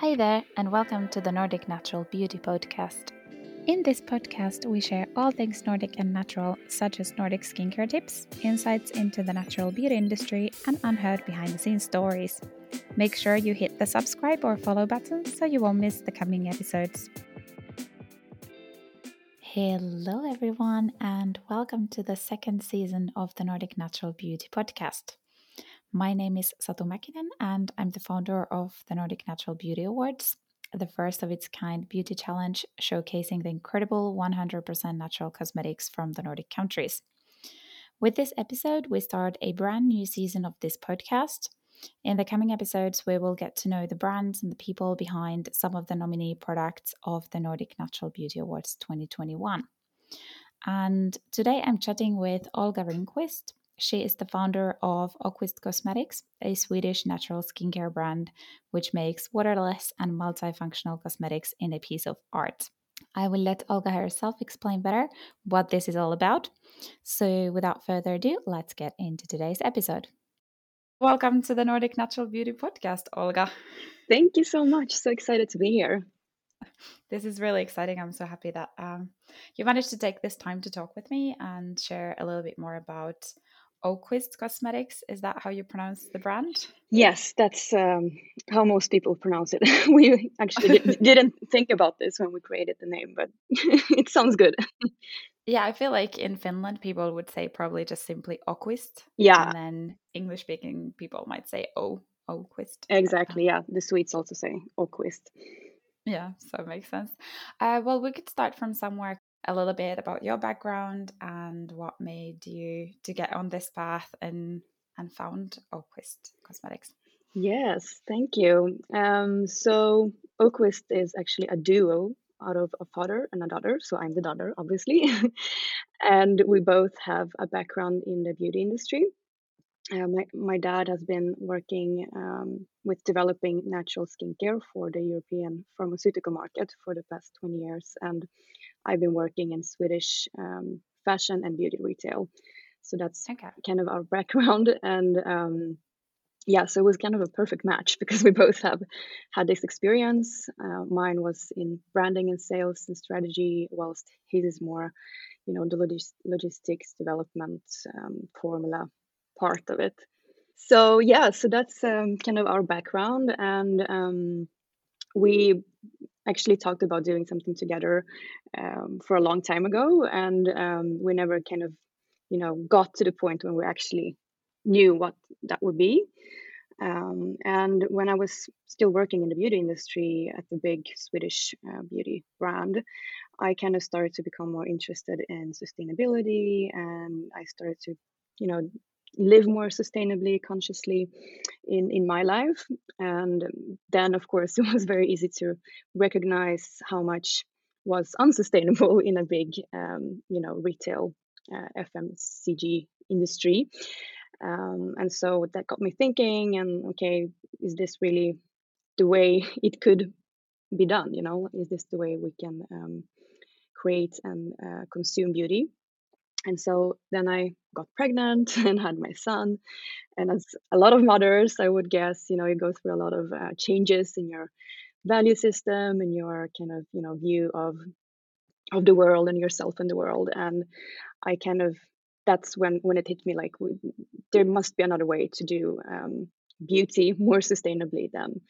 Hi there, and welcome to the Nordic Natural Beauty Podcast. In this podcast, we share all things Nordic and natural, such as Nordic skincare tips, insights into the natural beauty industry, and unheard behind the scenes stories. Make sure you hit the subscribe or follow button so you won't miss the coming episodes. Hello, everyone, and welcome to the second season of the Nordic Natural Beauty Podcast. My name is Satu Mäkinen, and I'm the founder of the Nordic Natural Beauty Awards, the first of its kind beauty challenge showcasing the incredible 100% natural cosmetics from the Nordic countries. With this episode, we start a brand new season of this podcast. In the coming episodes, we will get to know the brands and the people behind some of the nominee products of the Nordic Natural Beauty Awards 2021. And today I'm chatting with Olga Ringqvist, she is the founder of Oquist Cosmetics, a Swedish natural skincare brand which makes waterless and multifunctional cosmetics in a piece of art. I will let Olga herself explain better what this is all about. So, without further ado, let's get into today's episode. Welcome to the Nordic Natural Beauty Podcast, Olga. Thank you so much. So excited to be here. This is really exciting. I'm so happy that um, you managed to take this time to talk with me and share a little bit more about Oquist Cosmetics. Is that how you pronounce the brand? Yes, that's um, how most people pronounce it. we actually didn't think about this when we created the name, but it sounds good. Yeah, I feel like in Finland, people would say probably just simply Oquist. Yeah. And then English speaking people might say O, Oquist. Exactly. Yeah. The Swedes also say Oquist. Yeah, so it makes sense. Uh, well, we could start from somewhere a little bit about your background and what made you to get on this path and and found Oquist Cosmetics. Yes, thank you. Um, so Oquist is actually a duo out of a father and a daughter. So I'm the daughter, obviously, and we both have a background in the beauty industry. Uh, my, my dad has been working um, with developing natural skincare for the European pharmaceutical market for the past 20 years. And I've been working in Swedish um, fashion and beauty retail. So that's okay. kind of our background. And um, yeah, so it was kind of a perfect match because we both have had this experience. Uh, mine was in branding and sales and strategy, whilst his is more, you know, the logis- logistics development um, formula part of it. So yeah, so that's um, kind of our background, and um, we actually talked about doing something together um, for a long time ago, and um, we never kind of, you know, got to the point when we actually knew what that would be. Um, and when I was still working in the beauty industry at the big Swedish uh, beauty brand, I kind of started to become more interested in sustainability, and I started to, you know, live more sustainably consciously in in my life. And then of course it was very easy to recognize how much was unsustainable in a big um, you know retail uh, fmcg industry. Um, and so that got me thinking and okay is this really the way it could be done? You know is this the way we can um, create and uh, consume beauty and so then I got pregnant and had my son. And as a lot of mothers, I would guess, you know, you go through a lot of uh, changes in your value system and your kind of, you know, view of of the world and yourself in the world. And I kind of that's when when it hit me like we, there must be another way to do um, beauty more sustainably than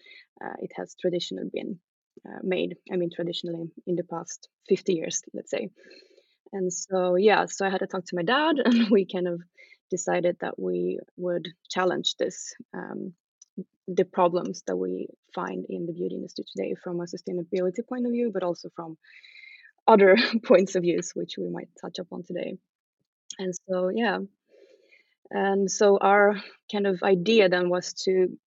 uh, it has traditionally been uh, made. I mean, traditionally in the past 50 years, let's say. And so, yeah, so I had to talk to my dad, and we kind of decided that we would challenge this, um, the problems that we find in the beauty industry today from a sustainability point of view, but also from other points of views, which we might touch upon today. And so, yeah. And so, our kind of idea then was to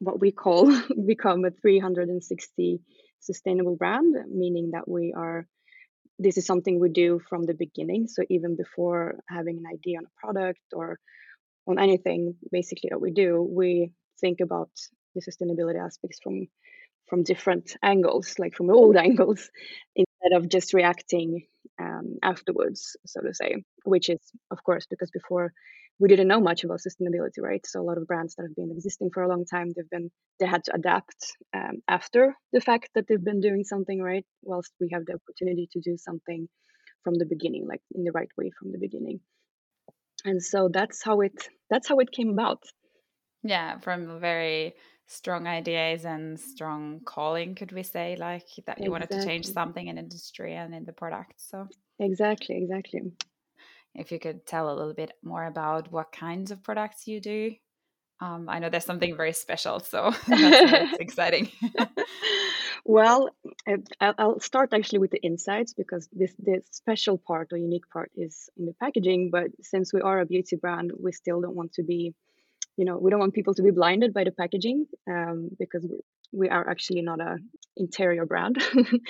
what we call become a 360 sustainable brand, meaning that we are this is something we do from the beginning. So even before having an idea on a product or on anything basically that we do, we think about the sustainability aspects from from different angles, like from old angles, instead of just reacting um, afterwards, so to say. Which is, of course, because before we didn't know much about sustainability, right? So a lot of brands that have been existing for a long time, they've been they had to adapt um, after the fact that they've been doing something right, whilst we have the opportunity to do something from the beginning, like in the right way from the beginning. And so that's how it that's how it came about. Yeah, from very strong ideas and strong calling, could we say, like that you exactly. wanted to change something in industry and in the product. So exactly, exactly if you could tell a little bit more about what kinds of products you do. Um, I know there's something very special, so that's exciting. well, I'll start actually with the insights because this the special part or unique part is in the packaging. But since we are a beauty brand, we still don't want to be, you know, we don't want people to be blinded by the packaging um, because we are actually not a interior brand.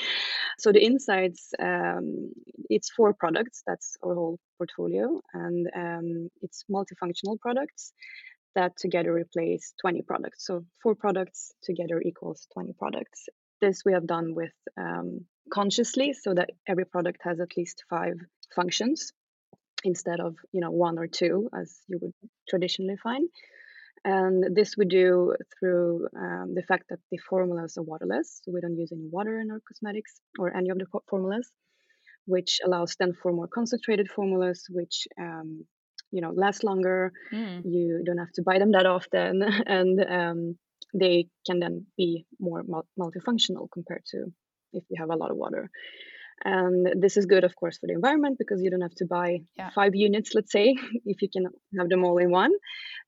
so the insides, um, it's four products. That's our whole portfolio, and um, it's multifunctional products that together replace 20 products. So four products together equals 20 products. This we have done with um, consciously, so that every product has at least five functions instead of you know one or two as you would traditionally find. And this we do through um, the fact that the formulas are waterless. So we don't use any water in our cosmetics or any of the formulas, which allows then for more concentrated formulas, which um, you know last longer. Mm. You don't have to buy them that often, and um, they can then be more multifunctional compared to if you have a lot of water. And this is good, of course, for the environment because you don't have to buy yeah. five units, let's say, if you can have them all in one.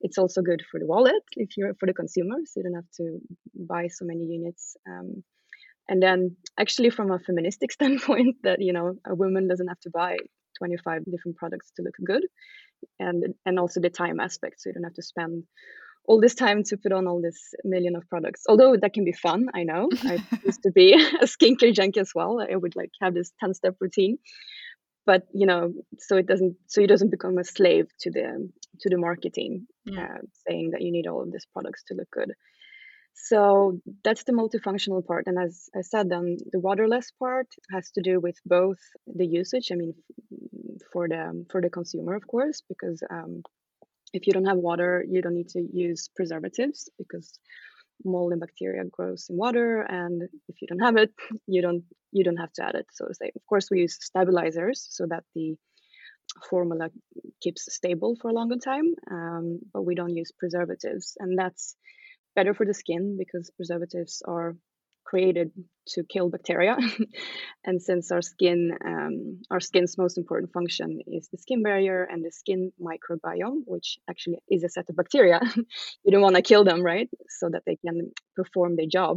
It's also good for the wallet if you're for the consumers. You don't have to buy so many units. Um, and then, actually, from a feministic standpoint, that you know, a woman doesn't have to buy 25 different products to look good, and and also the time aspect, so you don't have to spend all this time to put on all this million of products. Although that can be fun, I know. I used to be a skincare junkie as well. I would like have this 10 step routine. But you know, so it doesn't so it doesn't become a slave to the to the marketing, mm. uh, saying that you need all of these products to look good. So that's the multifunctional part. And as I said, then the waterless part has to do with both the usage. I mean, for the for the consumer, of course, because um, if you don't have water, you don't need to use preservatives because mold and bacteria grows in water, and if you don't have it, you don't you don't have to add it, so to say. Of course, we use stabilizers so that the formula keeps stable for a longer time, um, but we don't use preservatives, and that's better for the skin because preservatives are created to kill bacteria. and since our skin, um, our skin's most important function is the skin barrier and the skin microbiome, which actually is a set of bacteria. you don't want to kill them, right? So that they can perform their job.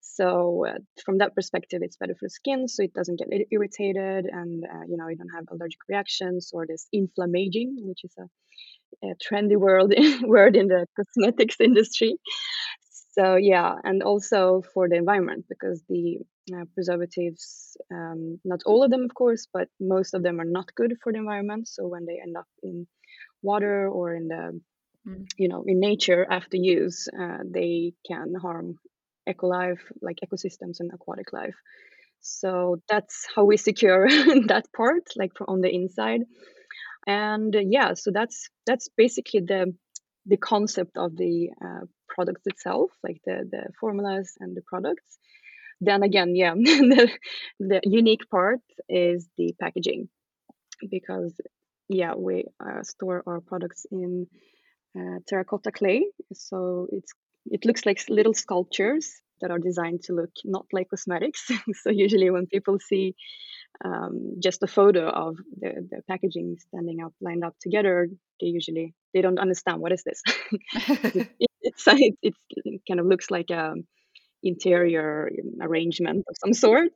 So uh, from that perspective, it's better for the skin, so it doesn't get irritated, and uh, you know you don't have allergic reactions or this inflammaging, which is a, a trendy word word in the cosmetics industry so yeah and also for the environment because the uh, preservatives um, not all of them of course but most of them are not good for the environment. So when they end up in water or in the mm. you know in nature after use uh, they can harm eco life like ecosystems and aquatic life. So that's how we secure that part like on the inside. And uh, yeah so that's that's basically the the concept of the uh, products itself, like the the formulas and the products. Then again, yeah, the, the unique part is the packaging, because yeah, we uh, store our products in uh, terracotta clay, so it's it looks like little sculptures that are designed to look not like cosmetics. so usually when people see um, just a photo of the, the packaging standing up lined up together, they usually they don't understand what is this. it's it, it kind of looks like a interior arrangement of some sort,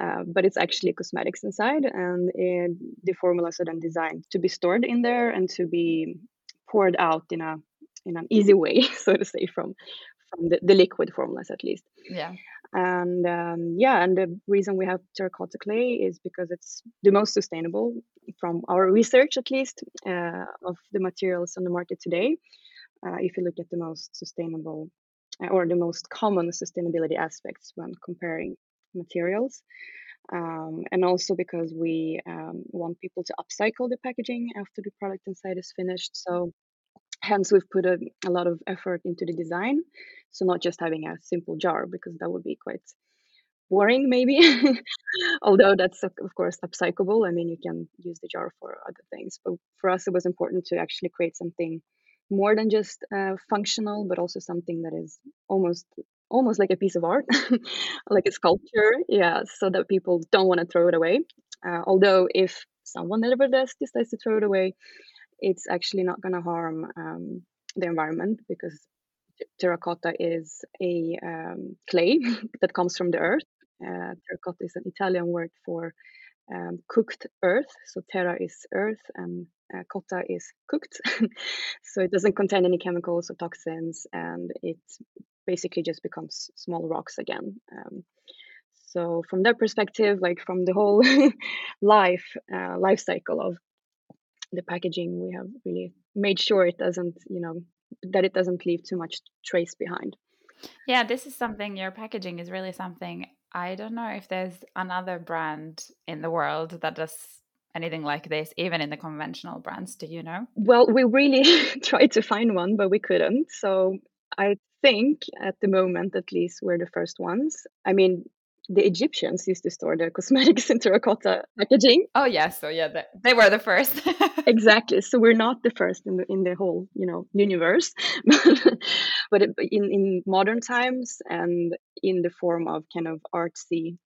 uh, but it's actually cosmetics inside, and it, the formulas are then designed to be stored in there and to be poured out in a in an easy way, so to say, from from the, the liquid formulas at least. Yeah. And um, yeah, and the reason we have terracotta clay is because it's the most sustainable from our research, at least, uh, of the materials on the market today if you look at the most sustainable uh, or the most common sustainability aspects when comparing materials. Um, and also because we um, want people to upcycle the packaging after the product inside is finished. So hence we've put a, a lot of effort into the design. So not just having a simple jar because that would be quite boring maybe although that's of course upcyclable i mean you can use the jar for other things but for us it was important to actually create something more than just uh, functional but also something that is almost almost like a piece of art like a sculpture yeah so that people don't want to throw it away. Uh, although if someone nevertheless decides to throw it away it's actually not going to harm um, the environment because terracotta is a um, clay that comes from the earth. Uh, terracotta is an Italian word for um, cooked earth. So terra is earth and uh, cotta is cooked. so it doesn't contain any chemicals or toxins and it basically just becomes small rocks again. Um, so from that perspective, like from the whole life uh, life cycle of the packaging, we have really made sure it doesn't, you know, that it doesn't leave too much trace behind. Yeah, this is something your packaging is really something I don't know if there's another brand in the world that does anything like this, even in the conventional brands. Do you know? Well, we really tried to find one, but we couldn't. So I think at the moment, at least, we're the first ones. I mean, the Egyptians used to store their cosmetics in terracotta packaging. Oh yeah, so yeah, they, they were the first. exactly. So we're not the first in the in the whole you know universe, but it, in in modern times and in the form of kind of artsy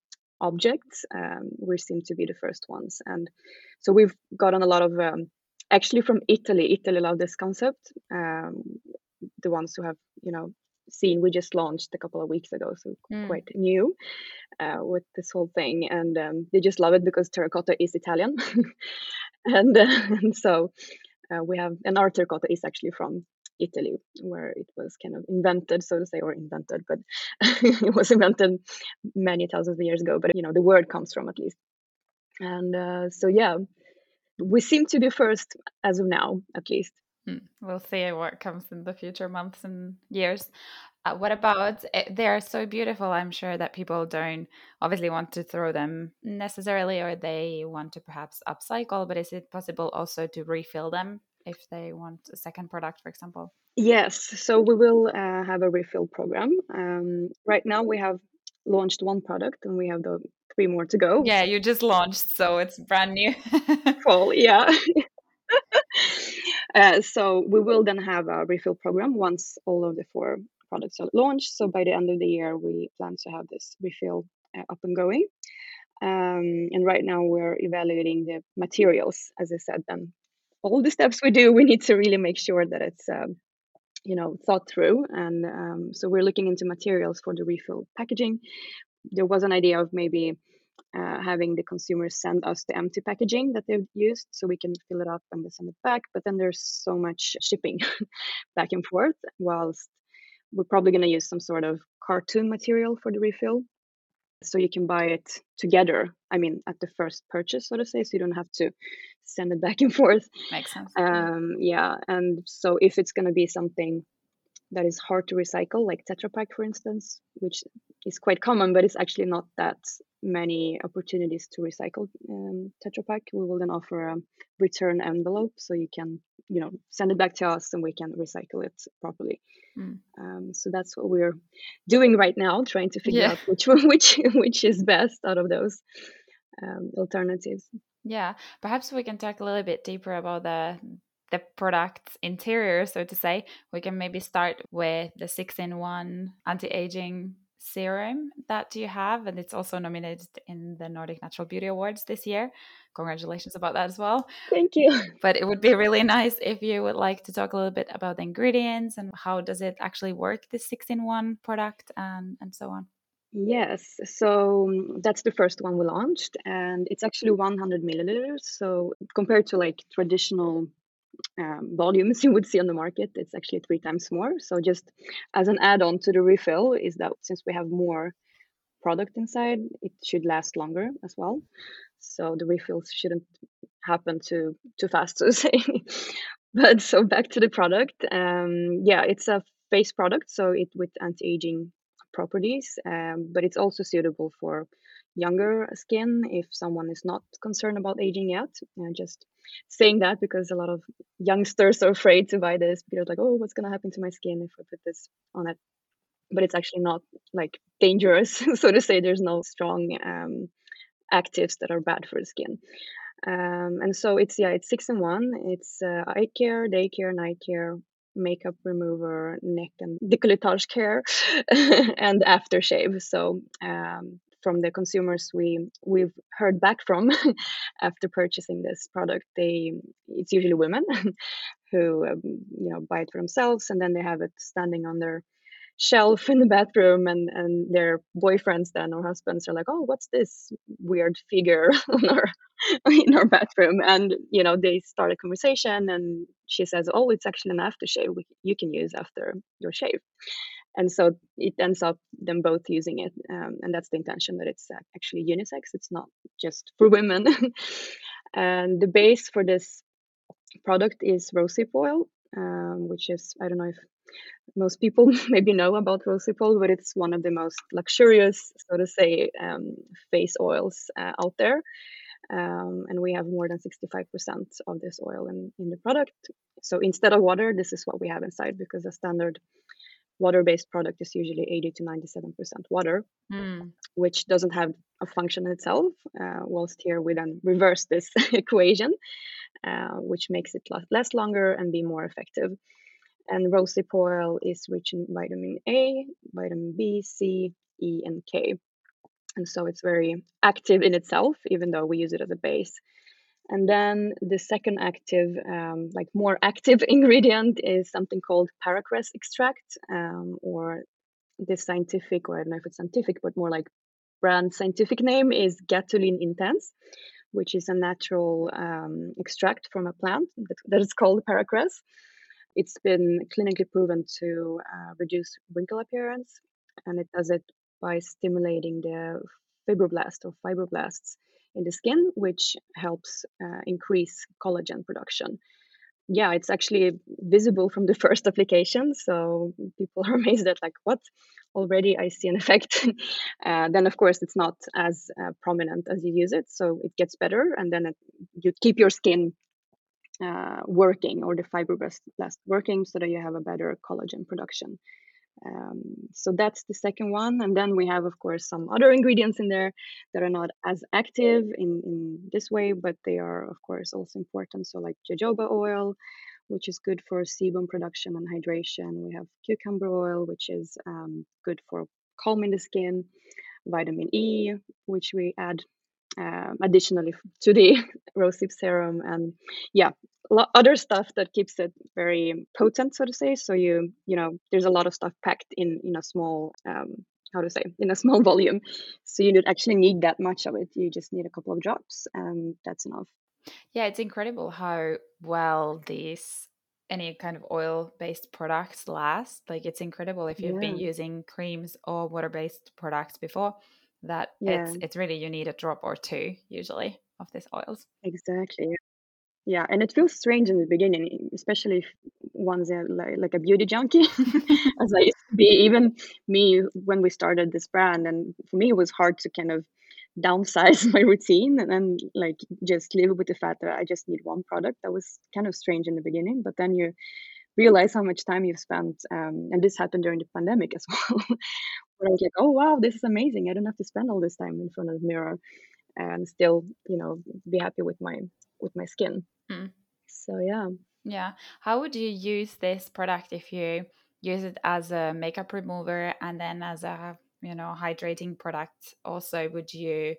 objects, um, we seem to be the first ones. And so we've gotten a lot of um, actually from Italy. Italy love this concept. Um, the ones who have you know seen we just launched a couple of weeks ago so mm. quite new uh, with this whole thing. And um, they just love it because terracotta is italian. And, uh, and so uh, we have and our terracotta is actually from italy where it was kind of invented so to say or invented but it was invented many thousands of years ago but you know the word comes from at least. And uh, so yeah we seem to be first as of now at least we'll see what comes in the future months and years. Uh, what about eh, they are so beautiful? I'm sure that people don't obviously want to throw them necessarily, or they want to perhaps upcycle. But is it possible also to refill them if they want a second product, for example? Yes. So we will uh, have a refill program. Um, right now, we have launched one product, and we have the three more to go. Yeah, you just launched, so it's brand new. Cool. Yeah. Uh, so we will then have a refill program once all of the four products are launched. So by the end of the year, we plan to have this refill uh, up and going. Um, and right now we're evaluating the materials. As I said, then all the steps we do, we need to really make sure that it's um, you know thought through. And um, so we're looking into materials for the refill packaging. There was an idea of maybe uh, having the consumers send us the empty packaging that they've used so we can fill it up and send it back. But then there's so much shipping back and forth, whilst we're probably going to use some sort of cartoon material for the refill. So you can buy it together. I mean, at the first purchase, so to say, so you don't have to send it back and forth. Makes sense. Um, yeah, and so if it's going to be something that is hard to recycle, like Tetra Pak, for instance, which is quite common, but it's actually not that many opportunities to recycle um, Tetra Pak. We will then offer a return envelope, so you can, you know, send it back to us, and we can recycle it properly. Mm. Um, so that's what we're doing right now, trying to figure yeah. out which one, which which is best out of those um, alternatives. Yeah, perhaps we can talk a little bit deeper about the the product's interior, so to say. We can maybe start with the six in one anti aging serum that you have, and it's also nominated in the Nordic Natural Beauty Awards this year. Congratulations about that as well. Thank you. But it would be really nice if you would like to talk a little bit about the ingredients and how does it actually work, this six in one product, and and so on. Yes, so um, that's the first one we launched, and it's actually 100 milliliters. So compared to like traditional um, volumes you would see on the market. It's actually three times more. So just as an add-on to the refill is that since we have more product inside, it should last longer as well. So the refills shouldn't happen too too fast, to say. but so back to the product. Um, yeah, it's a face product, so it with anti-aging properties, um, but it's also suitable for younger skin if someone is not concerned about aging yet. And just saying that because a lot of youngsters are afraid to buy this because like, oh, what's gonna happen to my skin if I put this on it? But it's actually not like dangerous, so to say. There's no strong um, actives that are bad for the skin. Um, and so it's yeah, it's six in one. It's uh, eye care, day care, night care, makeup remover, neck and décolletage care, and aftershave. So um, from the consumers we we've heard back from after purchasing this product, they it's usually women who um, you know buy it for themselves and then they have it standing on their shelf in the bathroom and and their boyfriends then or husbands are like oh what's this weird figure on our in our bathroom? And you know they start a conversation and she says oh it's actually an aftershave you can use after your shave and so it ends up them both using it um, and that's the intention that it's actually unisex. It's not just for women. And the base for this product is rosehip oil um, which is i don't know if most people maybe know about rosehip oil but it's one of the most luxurious so to say um, face oils uh, out there. Um, and we have more than 65% of this oil in, in the product. So instead of water this is what we have inside because the standard water-based product is usually 80 to 97% water, mm. which doesn't have a function in itself. Uh, whilst here we then reverse this equation, uh, which makes it last less longer and be more effective. And rosehip oil is rich in vitamin A, vitamin B, C, E, and K. And so it's very active in itself, even though we use it as a base. And then the second active, um, like more active ingredient is something called paracress extract, um, or the scientific, or I don't know if it's scientific, but more like brand scientific name is Gatuline Intense, which is a natural um, extract from a plant that, that is called paracress. It's been clinically proven to uh, reduce wrinkle appearance, and it does it by stimulating the fibroblast or fibroblasts in the skin, which helps uh, increase collagen production. Yeah, it's actually visible from the first application. So people are amazed at like, what? Already I see an effect. uh, then of course it's not as uh, prominent as you use it, so it gets better, and then it, you keep your skin uh, working or the fibroblast working so that you have a better collagen production. Um, so that's the second one. And then we have, of course, some other ingredients in there that are not as active in, in this way, but they are, of course, also important. So, like jojoba oil, which is good for sebum production and hydration. We have cucumber oil, which is um, good for calming the skin. Vitamin E, which we add um, additionally to the rosehip serum and yeah other stuff that keeps it very potent so to say. So you you know there's a lot of stuff packed in in a small um, how to say in a small volume. So you don't actually need that much of it. You just need a couple of drops and that's enough. Yeah it's incredible how well these any kind of oil based products last. Like it's incredible if you've yeah. been using creams or water based products before that yeah. it's it's really you need a drop or two usually of these oils. Exactly yeah and it feels strange in the beginning especially if one's a, like, like a beauty junkie. As i used to be even me when we started this brand and for me it was hard to kind of downsize my routine and then like just live with the fact that i just need one product. That was kind of strange in the beginning but then you realize how much time you've spent um, and this happened during the pandemic as well. Where i was like oh wow this is amazing. I don't have to spend all this time in front of the mirror and still you know be happy with my with my skin. Mm. so yeah. Yeah. How would you use this product if you use it as a makeup remover and then as a you know hydrating product? Also would you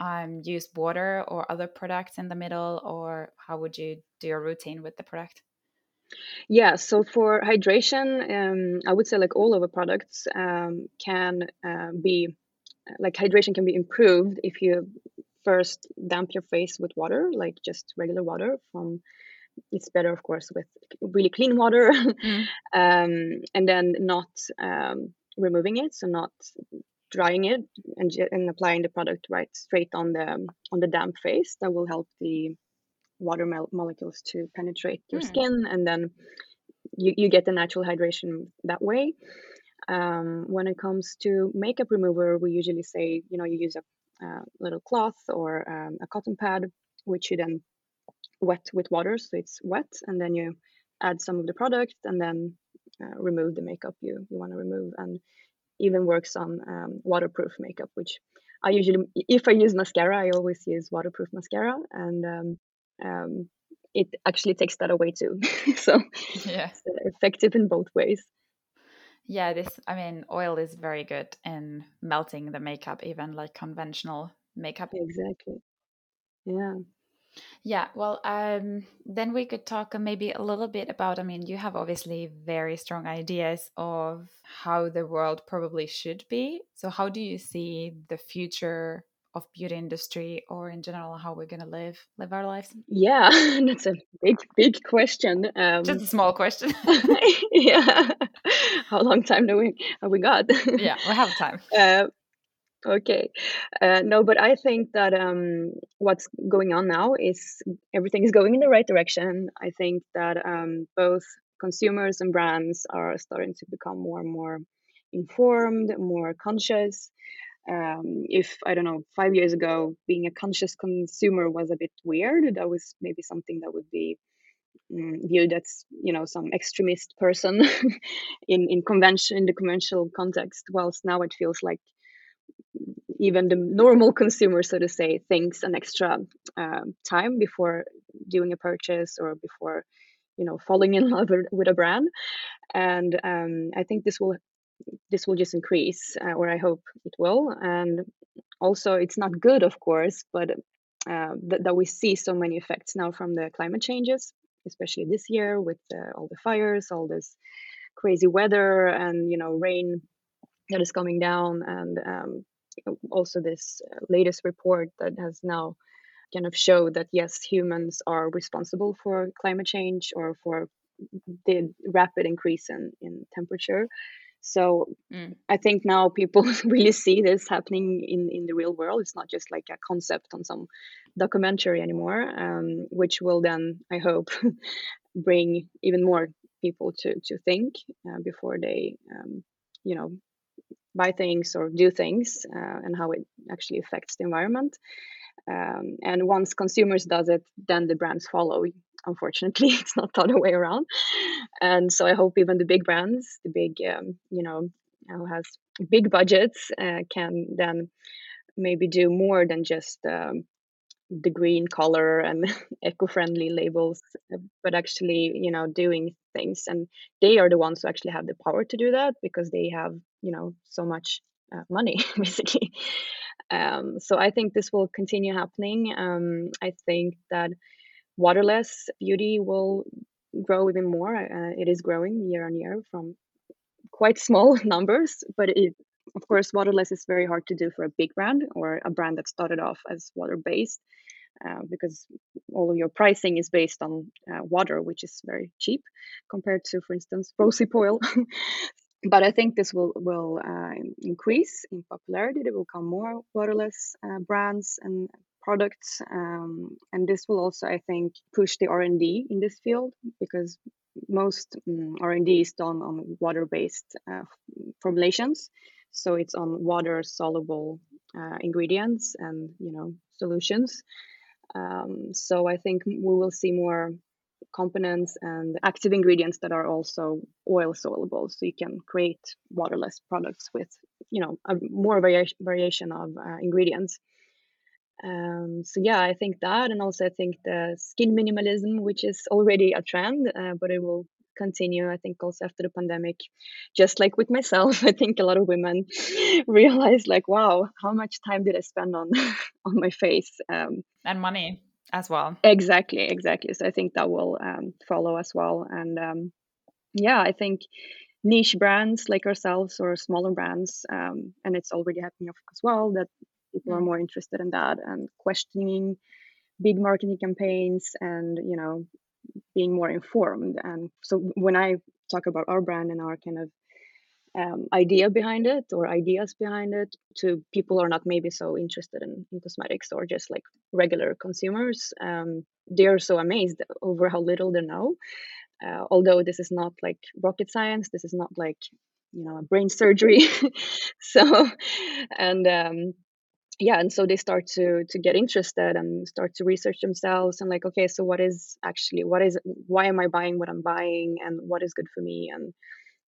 um, use water or other products in the middle or how would you do your routine with the product? Yeah, so for hydration, um, I would say like all of the products um, can uh, be like hydration can be improved if you first damp your face with water, like just regular water. From it's better, of course, with really clean water, mm. um, and then not um, removing it, so not drying it and, and applying the product right straight on the on the damp face. That will help the water molecules to penetrate your mm. skin, and then you, you get the natural hydration that way. Um, when it comes to makeup remover, we usually say, you know, you use a uh, little cloth or um, a cotton pad, which you then wet with water, so it's wet, and then you add some of the product and then uh, remove the makeup you you want to remove, and even works on um, waterproof makeup, which I usually, if I use mascara, I always use waterproof mascara, and um, um, it actually takes that away too. so yeah, effective in both ways. Yeah, this, I mean, oil is very good in melting the makeup, even like conventional makeup. Exactly. Yeah. Yeah, well, um, then we could talk maybe a little bit about. I mean, you have obviously very strong ideas of how the world probably should be. So, how do you see the future of beauty industry, or in general, how we're gonna live live our lives? Yeah, that's a big, big question. Um, Just a small question. yeah, how long time do we have we got? yeah, we have time. Uh, Okay. Uh, no, but I think that um, what's going on now is everything is going in the right direction. I think that um, both consumers and brands are starting to become more and more informed, more conscious. Um, if I don't know, five years ago, being a conscious consumer was a bit weird. That was maybe something that would be mm, viewed as you know some extremist person in in convention in the conventional context. Whilst now it feels like even the normal consumer, so to say, thinks an extra uh, time before doing a purchase or before, you know, falling in love with a brand. And um, I think this will this will just increase, uh, or I hope it will. And also, it's not good, of course, but uh, that, that we see so many effects now from the climate changes, especially this year with uh, all the fires, all this crazy weather, and you know, rain that is coming down, and um, also this uh, latest report that has now kind of showed that yes, humans are responsible for climate change or for the rapid increase in, in temperature. So mm. I think now people really see this happening in, in the real world. It's not just like a concept on some documentary anymore, um, which will then, I hope, bring even more people to, to think uh, before they, um, you know, buy things or do things uh, and how it actually affects the environment. Um, and once consumers does it, then the brands follow. Unfortunately, it's not the other way around. And so I hope even the big brands, the big, um, you know, who has big budgets, uh, can then maybe do more than just um, the green color and eco-friendly labels uh, but actually you know doing things. And they are the ones who actually have the power to do that because they have you know so much uh, money basically. Um, so i think this will continue happening. Um, i think that waterless beauty will grow even more uh, it is growing year on year from quite small numbers but it of course, waterless is very hard to do for a big brand or a brand that started off as water based uh, because all of your pricing is based on uh, water, which is very cheap compared to, for instance, rosehip oil. but I think this will will uh, increase in popularity. There will come more waterless uh, brands and products, um, and this will also, I think, push the R and D in this field because most um, R and D is done on water-based uh, formulations. So it's on water soluble uh, ingredients and you know solutions. Um, so i think we will see more components and active ingredients that are also oil soluble so you can create waterless products with you know a more variation variation of uh, ingredients um, so yeah i think that and also i think the skin minimalism which is already a trend uh, but it will continue i think also after the pandemic. Just like with myself i think a lot of women realize like wow how much time did i spend on on my face? Um, and money as well. Exactly exactly. So i think that will um, follow as well. And um, yeah i think niche brands like ourselves or smaller brands um, and it's already happening as well that people are more interested in that and questioning big marketing campaigns and you know being more informed. And so when I talk about our brand and our kind of um, idea behind it or ideas behind it to people who are not maybe so interested in, in cosmetics or just like regular consumers, um, they're so amazed over how little they know. Uh, although this is not like rocket science, this is not like you know a brain surgery. so, and um, yeah and so they start to to get interested and start to research themselves and like okay so what is actually what is why am i buying what i'm buying and what is good for me? And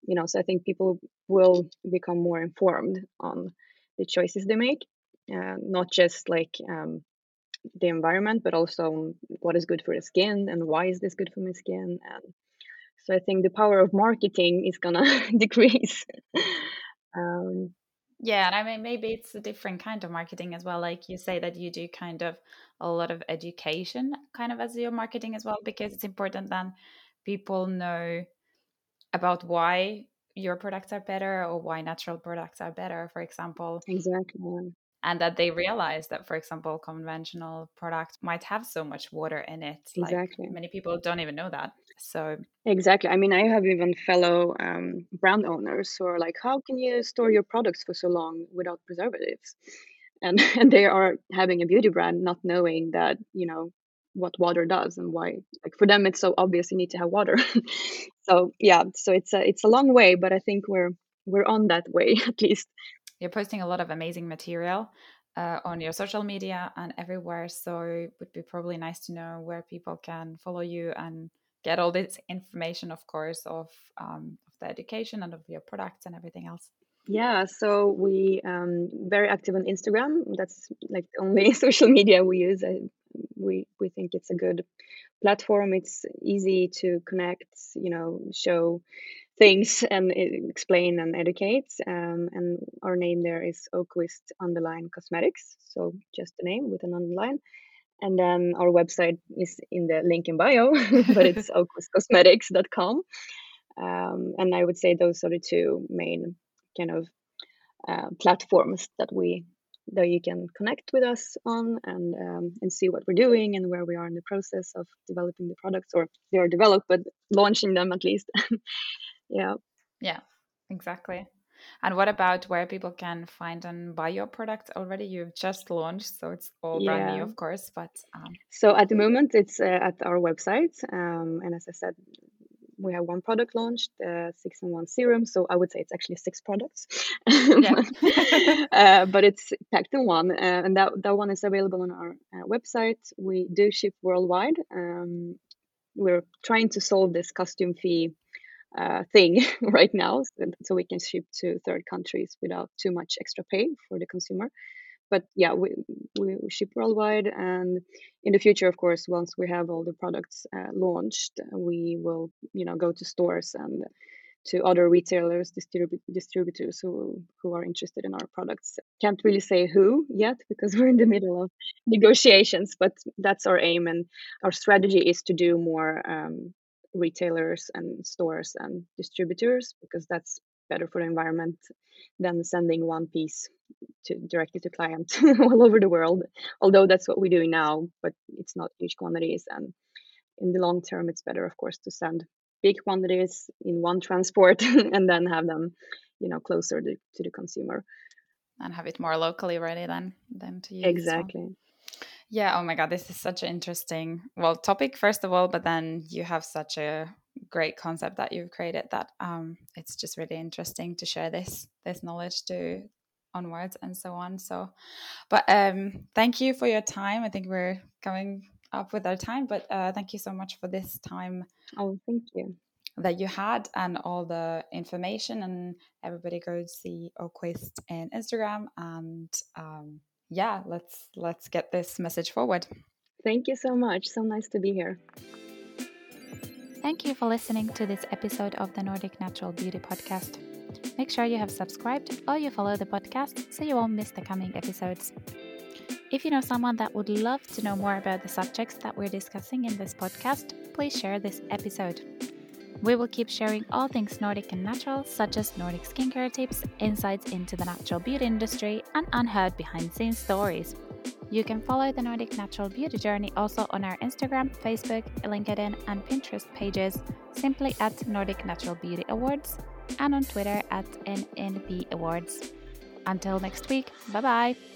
you know so i think people will become more informed on the choices they make uh, not just like um, the environment but also what is good for the skin and why is this good for my skin and so i think the power of marketing is gonna decrease. Um, yeah, and I mean, maybe it's a different kind of marketing as well. Like you say that you do kind of a lot of education kind of as your marketing as well, because it's important that people know about why your products are better or why natural products are better, for example. Exactly. And that they realize that, for example, conventional products might have so much water in it. Exactly. Like many people don't even know that. So exactly. I mean, I have even fellow um, brand owners who are like, "How can you store your products for so long without preservatives?" And and they are having a beauty brand, not knowing that you know what water does and why. Like for them, it's so obvious you need to have water. so yeah, so it's a it's a long way, but I think we're we're on that way at least. You're posting a lot of amazing material uh, on your social media and everywhere. So it would be probably nice to know where people can follow you and get all this information, of course, of um, of the education and of your products and everything else. Yeah, so we um very active on Instagram. That's like the only social media we use. I, we we think it's a good platform. It's easy to connect, you know, show things and explain and educate. Um, and our name there is Oquist Underline Cosmetics. So just the name with an underline. And then our website is in the link in bio, but it's oquistcosmetics.com. Um, and I would say those are the two main kind of uh, platforms that we that you can connect with us on and um, and see what we're doing and where we are in the process of developing the products or they are developed but launching them at least. Yeah. Yeah exactly and what about where people can find and buy your products already? You've just launched, so it's all yeah. brand new, of course. But um... so at the moment, it's uh, at our website, um, and as I said, we have one product launched, the six in one serum. So I would say it's actually six products, uh, but it's packed in one, uh, and that that one is available on our uh, website. We do ship worldwide. Um, we're trying to solve this costume fee uh, thing right now, so, we can ship to third countries without too much extra pay for the consumer but yeah, we, we ship worldwide, and in the future, of course, once we have all the products uh, launched, we will you know go to stores and to other retailers, distribu- distributors who who are interested in our products. Can't really say who yet because we're in the middle of negotiations, but that's our aim, and our strategy is to do more um, retailers and stores and distributors because that's better for the environment than sending one piece to directly to clients all over the world. Although that's what we're doing now, but it's not huge quantities. And in the long term, it's better, of course, to send big quantities in one transport and then have them, you know, closer to, to the consumer. And have it more locally ready then than to use. Exactly. So. Yeah. Oh my God, this is such an interesting well topic first of all, but then you have such a great concept that you've created that um, it's just really interesting to share this this knowledge to onwards and so on. So, but um, thank you for your time. I think we're coming up with our time, but uh, thank you so much for this time. Oh, thank you. That you had and all the information, and everybody go see Oquist in Instagram, and um, yeah, let's let's get this message forward. Thank you so much. So nice to be here. Thank you for listening to this episode of the Nordic Natural Beauty Podcast. Make sure you have subscribed or you follow the podcast so you won't miss the coming episodes. If you know someone that would love to know more about the subjects that we're discussing in this podcast, please share this episode. We will keep sharing all things Nordic and natural, such as Nordic skincare tips, insights into the natural beauty industry, and unheard behind the scenes stories. You can follow the Nordic Natural Beauty Journey also on our Instagram, Facebook, LinkedIn, and Pinterest pages simply at Nordic Natural Beauty Awards and on Twitter at NNB Awards. Until next week, bye bye.